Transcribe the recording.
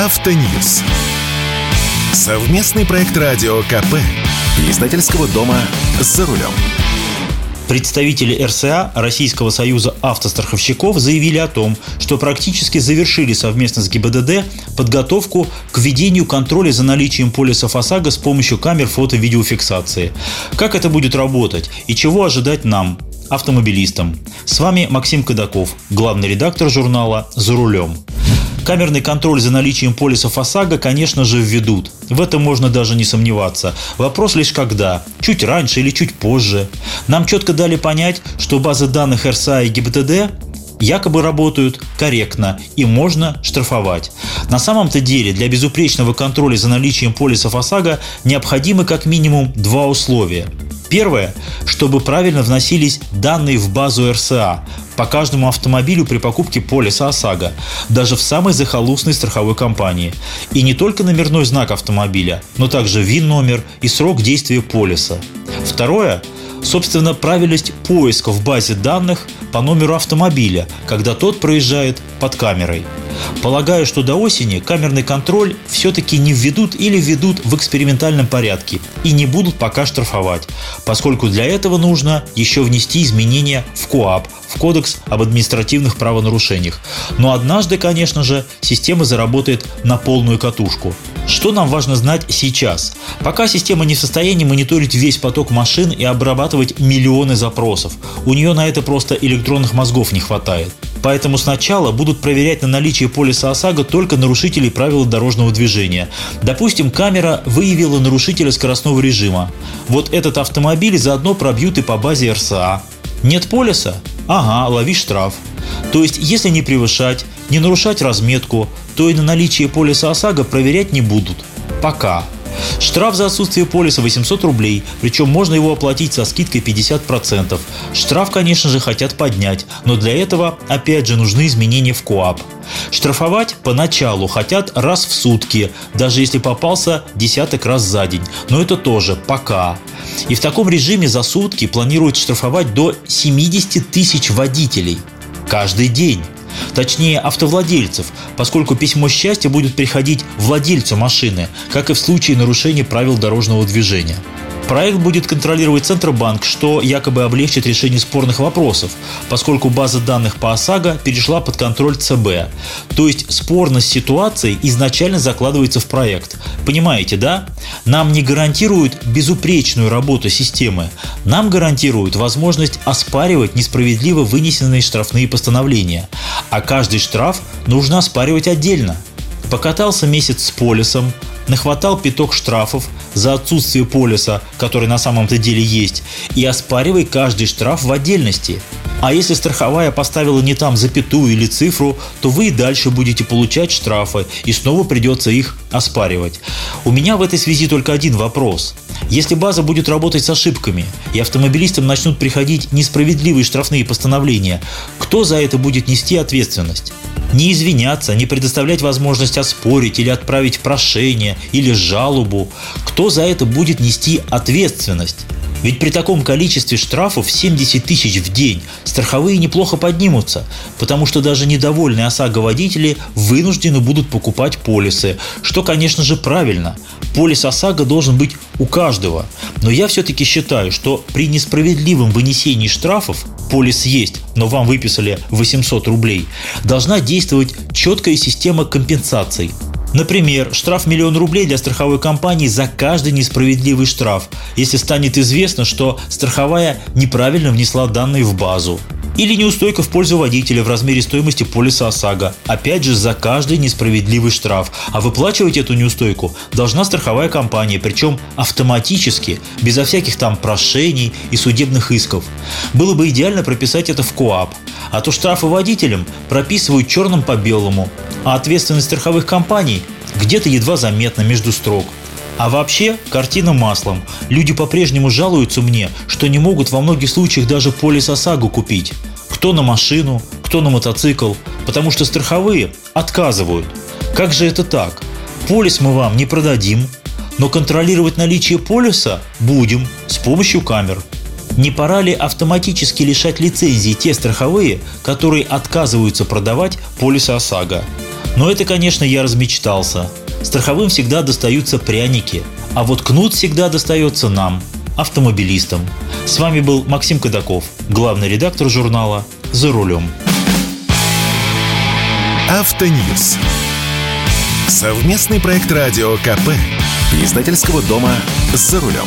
Автоньюз. Совместный проект радио КП. Издательского дома «За рулем». Представители РСА Российского союза автостраховщиков заявили о том, что практически завершили совместно с ГИБДД подготовку к введению контроля за наличием полисов ОСАГО с помощью камер фото-видеофиксации. Как это будет работать и чего ожидать нам, автомобилистам? С вами Максим Кадаков, главный редактор журнала «За рулем». Камерный контроль за наличием полисов ОСАГО, конечно же, введут. В этом можно даже не сомневаться. Вопрос лишь когда. Чуть раньше или чуть позже. Нам четко дали понять, что базы данных РСА и ГИБДД якобы работают корректно и можно штрафовать. На самом-то деле для безупречного контроля за наличием полисов ОСАГО необходимы как минимум два условия. Первое, чтобы правильно вносились данные в базу РСА по каждому автомобилю при покупке полиса ОСАГО, даже в самой захолустной страховой компании. И не только номерной знак автомобиля, но также ВИН-номер и срок действия полиса. Второе – собственно, правильность поиска в базе данных по номеру автомобиля, когда тот проезжает под камерой. Полагаю, что до осени камерный контроль все-таки не введут или введут в экспериментальном порядке и не будут пока штрафовать, поскольку для этого нужно еще внести изменения в КОАП, в Кодекс об административных правонарушениях. Но однажды, конечно же, система заработает на полную катушку. Что нам важно знать сейчас? Пока система не в состоянии мониторить весь поток машин и обрабатывать миллионы запросов. У нее на это просто электронных мозгов не хватает. Поэтому сначала будут проверять на наличие полиса ОСАГО только нарушителей правил дорожного движения. Допустим, камера выявила нарушителя скоростного режима. Вот этот автомобиль заодно пробьют и по базе РСА. Нет полиса? Ага, лови штраф. То есть, если не превышать, не нарушать разметку, то и на наличие полиса ОСАГО проверять не будут. Пока. Штраф за отсутствие полиса 800 рублей, причем можно его оплатить со скидкой 50%. Штраф, конечно же, хотят поднять, но для этого, опять же, нужны изменения в КОАП. Штрафовать поначалу хотят раз в сутки, даже если попался десяток раз за день. Но это тоже пока. И в таком режиме за сутки планируют штрафовать до 70 тысяч водителей. Каждый день. Точнее, автовладельцев, поскольку письмо счастья будет приходить владельцу машины, как и в случае нарушения правил дорожного движения. Проект будет контролировать Центробанк, что якобы облегчит решение спорных вопросов, поскольку база данных по ОСАГО перешла под контроль ЦБ. То есть спорность ситуации изначально закладывается в проект. Понимаете, да? Нам не гарантируют безупречную работу системы. Нам гарантируют возможность оспаривать несправедливо вынесенные штрафные постановления. А каждый штраф нужно оспаривать отдельно. Покатался месяц с полисом, нахватал пяток штрафов за отсутствие полиса, который на самом-то деле есть, и оспаривай каждый штраф в отдельности. А если страховая поставила не там запятую или цифру, то вы и дальше будете получать штрафы, и снова придется их оспаривать. У меня в этой связи только один вопрос. Если база будет работать с ошибками, и автомобилистам начнут приходить несправедливые штрафные постановления, кто за это будет нести ответственность? Не извиняться, не предоставлять возможность оспорить или отправить прошение или жалобу. Кто за это будет нести ответственность? Ведь при таком количестве штрафов 70 тысяч в день страховые неплохо поднимутся, потому что даже недовольные ОСАГО водители вынуждены будут покупать полисы, что, конечно же, правильно. Полис ОСАГО должен быть у каждого. Но я все-таки считаю, что при несправедливом вынесении штрафов полис есть, но вам выписали 800 рублей, должна действовать четкая система компенсаций. Например, штраф миллион рублей для страховой компании за каждый несправедливый штраф, если станет известно, что страховая неправильно внесла данные в базу. Или неустойка в пользу водителя в размере стоимости полиса ОСАГО, опять же за каждый несправедливый штраф. А выплачивать эту неустойку должна страховая компания, причем автоматически, безо всяких там прошений и судебных исков. Было бы идеально прописать это в КОАП, а то штрафы водителям прописывают черным по белому, а ответственность страховых компаний где-то едва заметна между строк. А вообще, картина маслом. Люди по-прежнему жалуются мне, что не могут во многих случаях даже полис ОСАГО купить. Кто на машину, кто на мотоцикл, потому что страховые отказывают. Как же это так? Полис мы вам не продадим, но контролировать наличие полиса будем с помощью камер. Не пора ли автоматически лишать лицензии те страховые, которые отказываются продавать полисы ОСАГО? Но это, конечно, я размечтался. Страховым всегда достаются пряники, а вот кнут всегда достается нам, автомобилистам. С вами был Максим Кадаков, главный редактор журнала «За рулем». Автоньюз. Совместный проект радио КП. Издательского дома «За рулем».